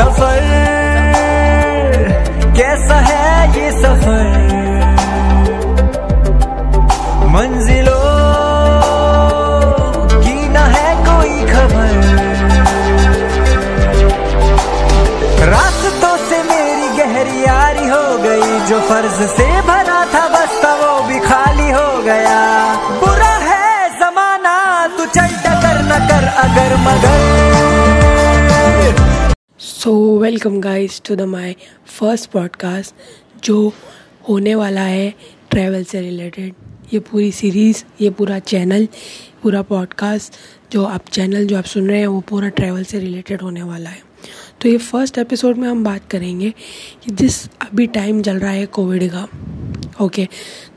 सफ़र। कैसा है ये सफ़र? मंजिलों की न है कोई खबर। रास्तों से मेरी गहरी यारी हो गई, जो फ़र्ज़ से भरा था बस बस्ता वो भी खाली हो गया। बुरा है जमाना, तू चल टकर न कर, अगर मगर so welcome guys to the my first podcast जो होने वाला है ट्रैवल से रिलेटेड ये पूरी सीरीज़ ये पूरा चैनल पूरा पॉडकास्ट जो आप चैनल जो आप सुन रहे हैं, वो पूरा ट्रैवल से रिलेटेड होने वाला है। तो ये फ़र्स्ट एपिसोड में हम बात करेंगे कि जिस अभी टाइम चल रहा है कोविड का ओके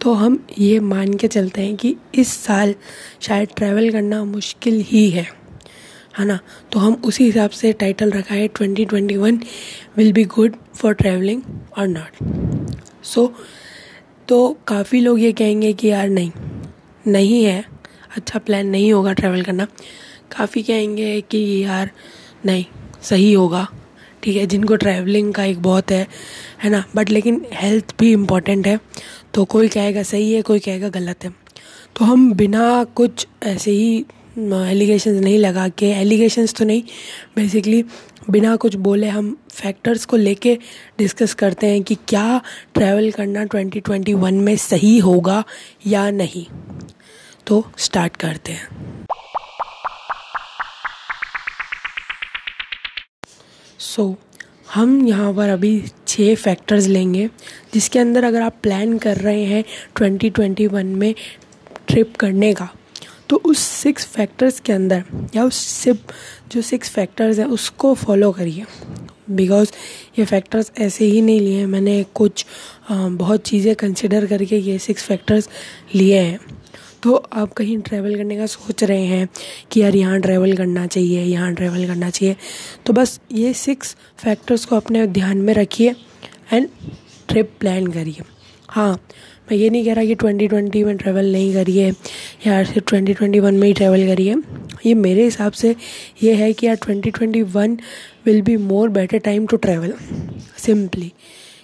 तो हम ये मान के चलते हैं कि इस साल शायद ट्रैवल करना मुश्किल ही है। है ना? तो हम उसी हिसाब से टाइटल रखा है twenty twenty one will be good for travelling और नॉट सो तो काफ़ी लोग ये कहेंगे कि यार नहीं नहीं है अच्छा प्लान नहीं होगा ट्रैवल करना। काफ़ी कहेंगे कि यार नहीं, सही होगा, ठीक है, जिनको ट्रैवलिंग का एक बहुत है है ना? बट लेकिन हेल्थ भी इंपॉर्टेंट है तो कोई कहेगा सही है, कोई कहेगा गलत है। तो हम बिना कुछ ऐसे ही एलिगेशंस नहीं लगा के एलिगेशंस तो नहीं बेसिकली बिना कुछ बोले हम फैक्टर्स को लेके डिस्कस करते हैं कि क्या ट्रैवल करना 2021 में सही होगा या नहीं। तो स्टार्ट करते हैं। सो so, हम यहाँ पर अभी छः फैक्टर्स लेंगे जिसके अंदर अगर आप प्लान कर रहे हैं 2021 में ट्रिप करने का तो उस सिक्स फैक्टर्स के अंदर, या उस सिप जो सिक्स फैक्टर्स हैं, उसको फॉलो करिए। बिकॉज़ ये फैक्टर्स ऐसे ही नहीं लिए मैंने कुछ बहुत चीज़ें कंसिडर करके ये सिक्स फैक्टर्स लिए हैं। तो आप कहीं ट्रैवल करने का सोच रहे हैं कि यार यहाँ ट्रैवल करना चाहिए, यहाँ ट्रैवल करना चाहिए तो बस ये सिक्स फैक्टर्स को अपने ध्यान में रखिए एंड ट्रिप प्लान करिए। हाँ मैं ये नहीं कह रहा कि ट्वेंटी ट्वेंटी में ट्रैवल नहीं करिए या सिर्फ़ ट्वेंटी ट्वेंटी वन में ही ट्रैवल करिए ये मेरे हिसाब से ये है कि यार twenty twenty one will be more better time to travel simply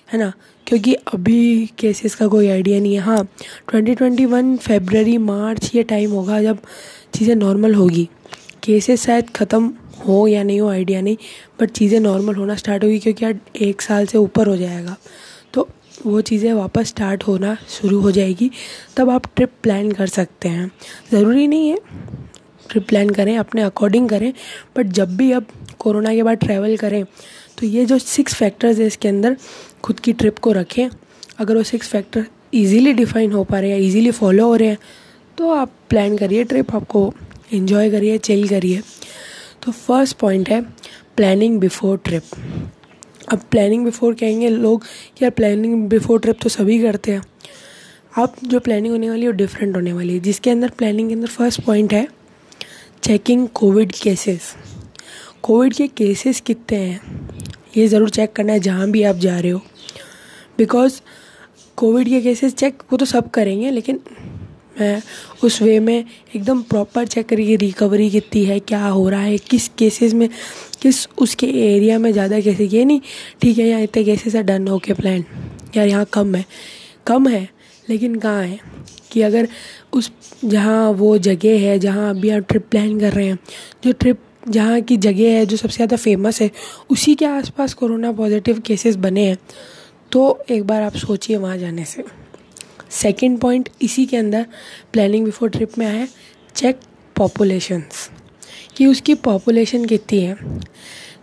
है ना? क्योंकि अभी केसेस का कोई आइडिया नहीं है। हाँ twenty twenty one February March ये टाइम होगा जब चीज़ें नॉर्मल होगी। केसेस शायद ख़त्म हो या नहीं हो आइडिया नहीं बट चीज़ें नॉर्मल होना स्टार्ट होगी क्योंकि यार एक साल से ऊपर हो जाएगा। वो चीज़ें वापस स्टार्ट होना शुरू हो जाएगी, तब आप ट्रिप प्लान कर सकते हैं। ज़रूरी नहीं है ट्रिप प्लान करें, अपने अकॉर्डिंग करें बट जब भी अब कोरोना के बाद ट्रैवल करें तो ये जो सिक्स फैक्टर्स है इसके अंदर खुद की ट्रिप को रखें। अगर वो सिक्स फैक्टर इजीली डिफाइन हो पा रहे हैं ईजीली फॉलो हो रहे हैं तो आप प्लान करिए ट्रिप आपको इन्जॉय करिए चिल करिए। तो फ़र्स्ट पॉइंट है प्लानिंग बिफोर ट्रिप अब प्लानिंग बिफोर कहेंगे लोग कि यार प्लानिंग बिफोर ट्रिप तो सभी करते हैं। अब जो प्लानिंग होने वाली है वो डिफरेंट होने वाली है। जिसके अंदर प्लानिंग के अंदर फ़र्स्ट पॉइंट है चेकिंग कोविड केसेस कोविड के केसेस कितने हैं? ये ज़रूर चेक करना है जहाँ भी आप जा रहे हो। बिकॉज़ कोविड के केसेस चेक वो तो सब करेंगे, लेकिन मैं उस वे में एकदम प्रॉपर चेक करिए रिकवरी कितनी है, क्या हो रहा है, किस केसेस में, किस उसके एरिया में ज़्यादा केसेस ये नहीं, ठीक है यहाँ इतने केसेस है डन ओके प्लान यार, यहाँ कम है कम है, लेकिन कहाँ है? कि अगर उस, जहाँ वो जगह है, जहाँ अभी आप ट्रिप प्लान कर रहे हैं, जो ट्रिप जहाँ की जगह है, जो सबसे ज़्यादा फ़ेमस है, उसी के आसपास कोरोना पॉजिटिव केसेस बने हैं तो एक बार आप सोचिए वहाँ जाने से। सेकंड पॉइंट इसी के अंदर प्लानिंग बिफोर ट्रिप में आया चेक पॉपुलेशंस कि उसकी पॉपुलेशन कितनी है?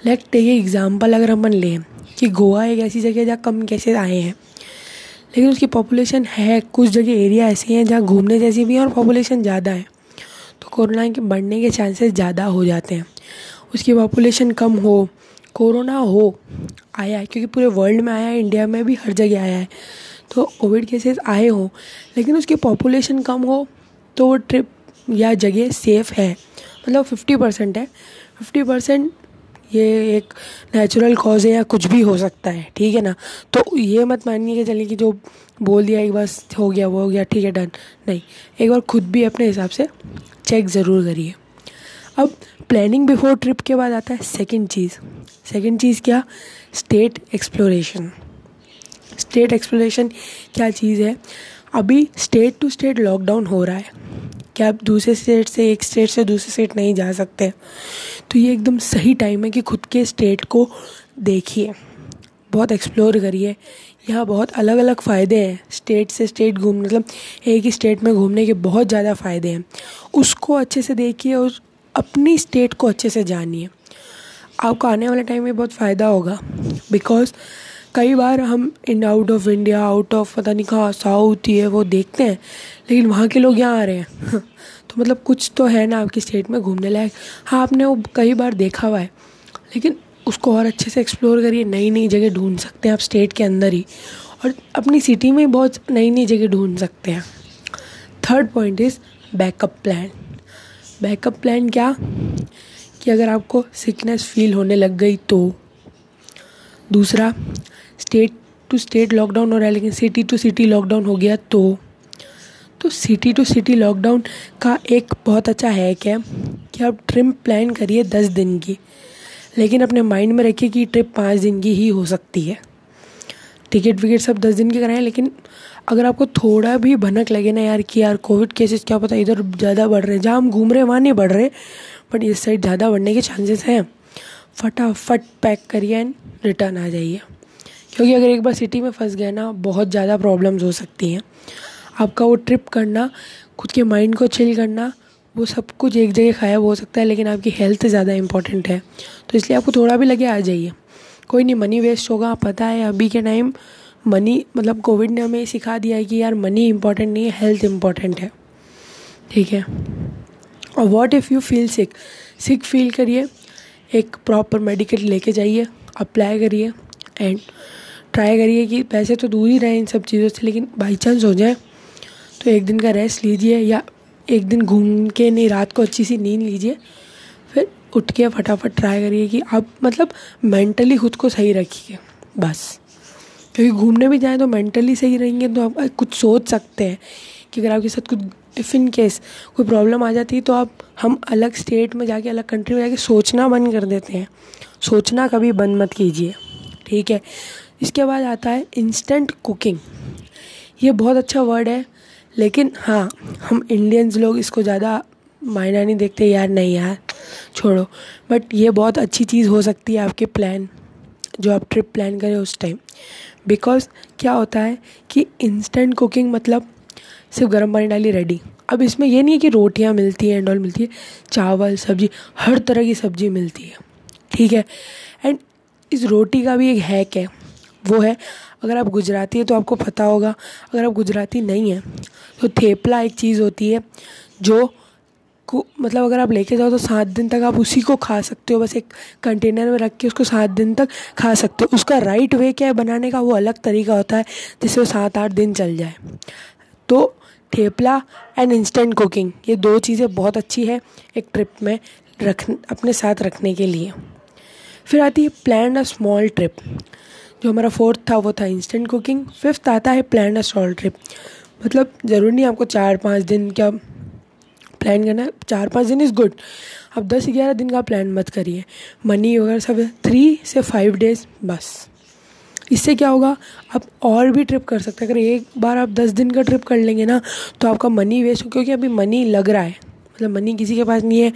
लेट टेक एग्ज़ाम्पल अगर हम लें, कि गोवा एक ऐसी जगह जहाँ कम केसेस आए हैं। लेकिन उसकी पॉपुलेशन है, कुछ जगह एरिया ऐसे हैं जहाँ घूमने जैसी भी है और पॉपुलेशन ज़्यादा है। तो कोरोना के बढ़ने के चांसेस ज़्यादा हो जाते हैं। उसकी पॉपुलेशन कम हो, कोरोना हो, आया है। क्योंकि पूरे वर्ल्ड में आया है इंडिया में भी हर जगह आया है। तो कोविड केसेस आए हों, लेकिन उसकी पॉपुलेशन कम हो तो वो ट्रिप या जगह सेफ़ है। मतलब फिफ्टी परसेंट है। फिफ्टी परसेंट ये एक नेचुरल कॉज है या कुछ भी हो सकता है, ठीक है ना? तो ये मत मानिए कि चलिए कि जो बोल दिया, एक बार हो गया, वो हो गया, ठीक है डन नहीं, एक बार खुद भी अपने हिसाब से चेक ज़रूर करिए। अब प्लानिंग बिफोर ट्रिप के बाद आता है सेकंड चीज़। सेकंड चीज़ क्या? स्टेट एक्सप्लोरेशन स्टेट एक्सप्लोरेशन क्या चीज़ है? अभी स्टेट टू स्टेट लॉकडाउन हो रहा है। क्या आप दूसरे स्टेट से एक स्टेट से दूसरे स्टेट नहीं जा सकते। तो ये एकदम सही टाइम है कि खुद के स्टेट को देखिए। बहुत एक्सप्लोर करिए। यहाँ बहुत अलग अलग फ़ायदे हैं स्टेट से स्टेट घूम मतलब एक ही स्टेट में घूमने के बहुत ज़्यादा फ़ायदे हैं। उसको अच्छे से देखिए और अपनी स्टेट को अच्छे से जानिए। आपको आने वाले टाइम में बहुत फ़ायदा होगा। बिकॉज़ कई बार हम in out of India out of पता नहीं कहाँ साउथ ये वो देखते हैं, लेकिन वहाँ के लोग यहाँ आ रहे हैं। तो मतलब कुछ तो है ना आपकी स्टेट में घूमने लायक। हाँ आपने वो कई बार देखा हुआ है, लेकिन उसको और अच्छे से एक्सप्लोर करिए नई नई जगह ढूंढ सकते हैं आप स्टेट के अंदर ही। और अपनी सिटी में बहुत नई नई जगह ढूंढ सकते हैं। Third point is backup plan backup plan क्या? कि अगर आपको सिकनेस फील होने लग गई तो। दूसरा स्टेट टू स्टेट लॉकडाउन हो रहा है, लेकिन सिटी टू सिटी लॉकडाउन हो गया तो। तो सिटी टू सिटी लॉकडाउन का एक बहुत अच्छा है क्या कि आप ट्रिप प्लान करिए दस दिन की, लेकिन अपने माइंड में रखिए कि ट्रिप पाँच दिन की ही हो सकती है। टिकट विकेट सब दस दिन के कराएँ, लेकिन अगर आपको थोड़ा भी भनक लगे ना यार कि यार कोविड केसेस क्या पता इधर ज़्यादा बढ़ रहे हैं। जहाँ हम घूम रहे हैं, वहाँ नहीं बढ़ रहे बट इस साइड ज़्यादा बढ़ने के चांसेस हैं। फटाफट पैक करिए एंड रिटर्न आ जाइए। क्योंकि अगर एक बार सिटी में फंस गए ना, बहुत ज़्यादा प्रॉब्लम्स हो सकती हैं। आपका वो ट्रिप करना, खुद के माइंड को चिल करना, वो सब कुछ एक जगह खाया हो सकता है, लेकिन आपकी हेल्थ ज़्यादा इंपॉर्टेंट है। तो इसलिए आपको थोड़ा भी लगे, आ जाइए। कोई नहीं मनी वेस्ट होगा, पता है, अभी के टाइम मनी मतलब कोविड ने हमें सिखा दिया है कि यार मनी इंपॉर्टेंट नहीं है हेल्थ इंपॉर्टेंट है। ठीक है? और what if you feel sick sick feel करिए, एक प्रॉपर मेडिकल लेके जाइए अप्लाई करिए एंड ट्राई करिए कि पैसे तो दूर ही रहें इन सब चीज़ों से, लेकिन बाई चांस हो जाए तो एक दिन का रेस्ट लीजिए या एक दिन घूम के नहीं, रात को अच्छी सी नींद लीजिए, फिर उठ के फटाफट ट्राई करिए कि आप मतलब मेंटली खुद को सही रखिए, बस। क्योंकि घूमने भी जाएँ तो मेंटली सही रहेंगे तो आप कुछ सोच सकते हैं कि अगर आपके साथ कुछ इफ़ इन केस कोई प्रॉब्लम आ जाती है तो आप, हम अलग स्टेट में जाके, अलग कंट्री में जाके सोचना बंद कर देते हैं। सोचना कभी बंद मत कीजिए, ठीक है? इसके बाद आता है इंस्टेंट कुकिंग ये बहुत अच्छा वर्ड है, लेकिन हाँ हम इंडियंस लोग इसको ज़्यादा मायना नहीं देखते, यार नहीं यार, छोड़ो। बट ये बहुत अच्छी चीज़ हो सकती है आपके प्लान जो आप ट्रिप प्लान करें उस टाइम बिकॉज़ क्या होता है कि इंस्टेंट कुकिंग मतलब सिर्फ़ गर्म पानी डाली रेडी अब इसमें ये नहीं है कि रोटियाँ मिलती हैं एंड ऑल मिलती है, चावल, सब्ज़ी, हर तरह की सब्ज़ी मिलती है। ठीक है? एंड इस रोटी का भी एक हैक है। वो है, अगर आप गुजराती हैं तो आपको पता होगा, अगर आप गुजराती नहीं हैं तो थेपला एक चीज़ होती है, जो को मतलब अगर आप लेके जाओ तो सात दिन तक आप उसी को खा सकते हो, बस एक कंटेनर में रख के उसको सात दिन तक खा सकते हो। उसका राइट वे क्या है बनाने का? वो अलग तरीका होता है, जिससे वो सात आठ दिन चल जाए। तो थेपला एंड इंस्टेंट कुकिंग ये दो चीज़ें बहुत अच्छी है एक ट्रिप में रख, अपने साथ रखने के लिए। फिर आती है प्लान अ स्मॉल ट्रिप जो हमारा फोर्थ था, वो था इंस्टेंट कुकिंग फिफ्थ आता है प्लान अ ट्रिप मतलब ज़रूरी नहीं आपको चार पाँच दिन क्या प्लान करना है। चार पाँच दिन इज़ गुड आप दस ग्यारह दिन का प्लान मत करिए। मनी वगैरह सब थ्री से फाइव डेज़ बस। इससे क्या होगा? आप और भी ट्रिप कर सकते हैं। अगर एक बार आप दस दिन का ट्रिप कर लेंगे ना तो आपका मनी वेस्ट हो। क्योंकि अभी मनी लग रहा है। मतलब मनी किसी के पास नहीं है,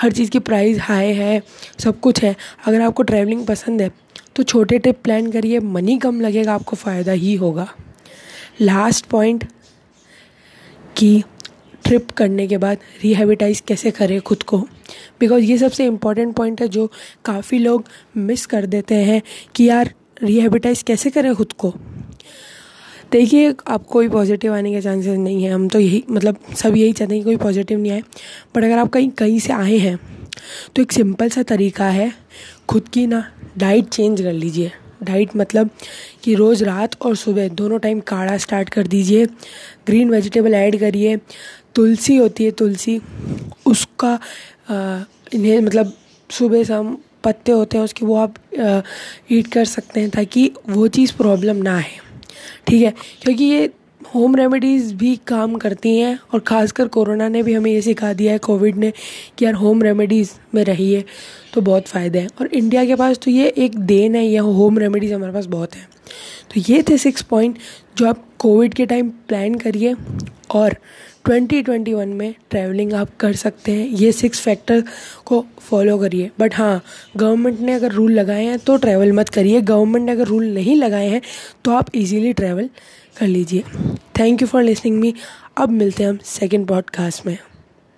हर चीज़ की प्राइस हाई है, सब कुछ है। अगर आपको ट्रैवलिंग पसंद है तो छोटे ट्रिप प्लान करिए मनी कम लगेगा, आपको फ़ायदा ही होगा। लास्ट पॉइंट कि ट्रिप करने के बाद रिहेबिटाइज कैसे करें खुद को? बिकॉज़ ये सबसे इंपॉर्टेंट पॉइंट है जो काफ़ी लोग मिस कर देते हैं कि यार रिहेबिटाइज कैसे करें खुद को? देखिए आप कोई पॉजिटिव आने के चांसेस नहीं है। हम तो यही मतलब सब यही चाहते हैं कि कोई पॉजिटिव नहीं आए। बट अगर आप कहीं कहीं से आए हैं तो एक सिंपल सा तरीका है, खुद की ना डाइट चेंज कर लीजिए। डाइट मतलब कि रोज़ रात और सुबह दोनों टाइम काढ़ा स्टार्ट कर दीजिए। ग्रीन वेजिटेबल ऐड करिए। तुलसी होती है, तुलसी, उसका इन्हें मतलब सुबह शाम पत्ते होते हैं, उसके वो आप ईट कर सकते हैं ताकि वो चीज़ प्रॉब्लम ना आए। ठीक है? क्योंकि ये होम रेमेडीज़ भी काम करती हैं और ख़ासकर कोरोना ने भी हमें ये सिखा दिया है कोविड ने, कि यार होम रेमेडीज़ में रहिए तो बहुत फ़ायदे हैं। और इंडिया के पास तो ये एक देन है, यह होम रेमेडीज़ हमारे पास बहुत है। तो ये थे सिक्स पॉइंट जो आप कोविड के टाइम प्लान करिए और 2021 में ट्रैवलिंग आप कर सकते हैं। ये सिक्स फैक्टर को फॉलो करिए। बट हाँ गवर्नमेंट ने अगर रूल लगाए हैं तो ट्रैवल मत करिए। गवर्नमेंट ने अगर रूल नहीं लगाए हैं तो आप इजीली ट्रैवल कर लीजिए। Thank you for listening me अब मिलते हैं हम सेकेंड पॉडकास्ट में।